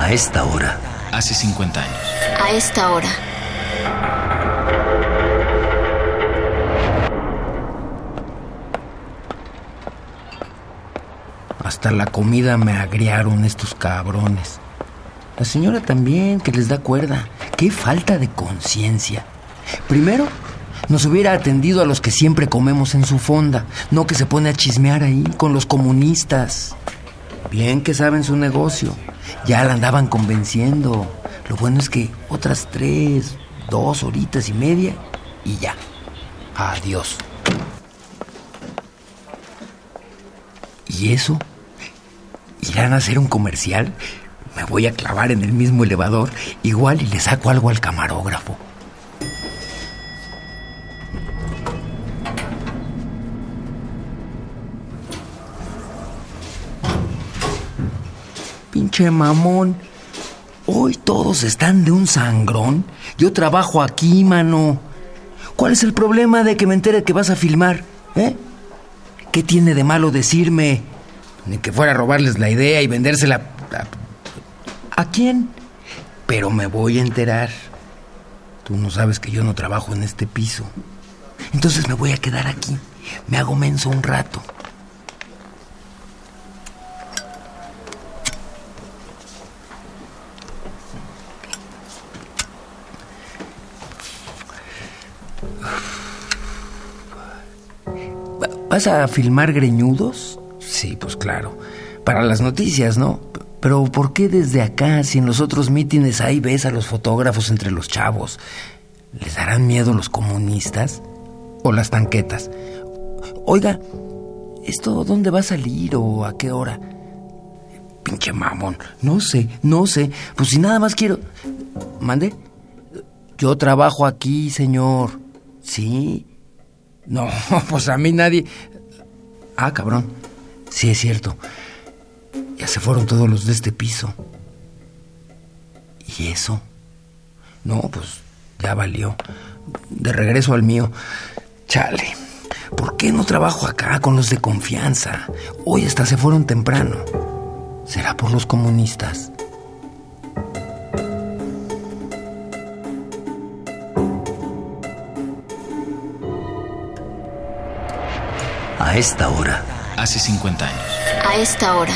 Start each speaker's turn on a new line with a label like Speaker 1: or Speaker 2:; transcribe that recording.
Speaker 1: A esta hora.
Speaker 2: Hace 50 años.
Speaker 3: A esta hora.
Speaker 4: Hasta la comida me agriaron estos cabrones. La señora también, que les da cuerda. Qué falta de conciencia. Primero, nos hubiera atendido a los que siempre comemos en su fonda, no que se pone a chismear ahí con los comunistas. Bien que saben su negocio. Ya la andaban convenciendo. Lo bueno es que otras tres, dos horitas y media y ya. Adiós. ¿Y eso? ¿Irán a hacer un comercial? Me voy a clavar en el mismo elevador, igual y le saco algo al camarógrafo. Pinche mamón. Hoy todos están de un sangrón. Yo trabajo aquí, mano. ¿Cuál es el problema de que me entere que vas a filmar? ¿Eh? ¿Qué tiene de malo decirme? Ni que fuera a robarles la idea y vendérsela a... ¿A quién? Pero me voy a enterar. Tú no sabes que yo no trabajo en este piso. Entonces me voy a quedar aquí. Me hago menso un rato. ¿Vas a filmar greñudos? Sí, pues claro. Para las noticias, ¿no? Pero ¿por qué desde acá, si en los otros mítines ahí ves a los fotógrafos entre los chavos? ¿Les darán miedo los comunistas? ¿O las tanquetas? Oiga, ¿esto dónde va a salir o a qué hora? Pinche mamón. No sé, no sé. Pues si nada más quiero... ¿Mande? Yo trabajo aquí, señor. Sí. No, pues a mí nadie... Ah, cabrón. Sí, es cierto. Ya se fueron todos los de este piso. ¿Y eso? No, pues ya valió. De regreso al mío. Chale. ¿Por qué no trabajo acá con los de confianza? Hoy hasta se fueron temprano. ¿Será por los comunistas?
Speaker 1: A esta hora.
Speaker 2: Hace 50 años.
Speaker 3: A esta hora.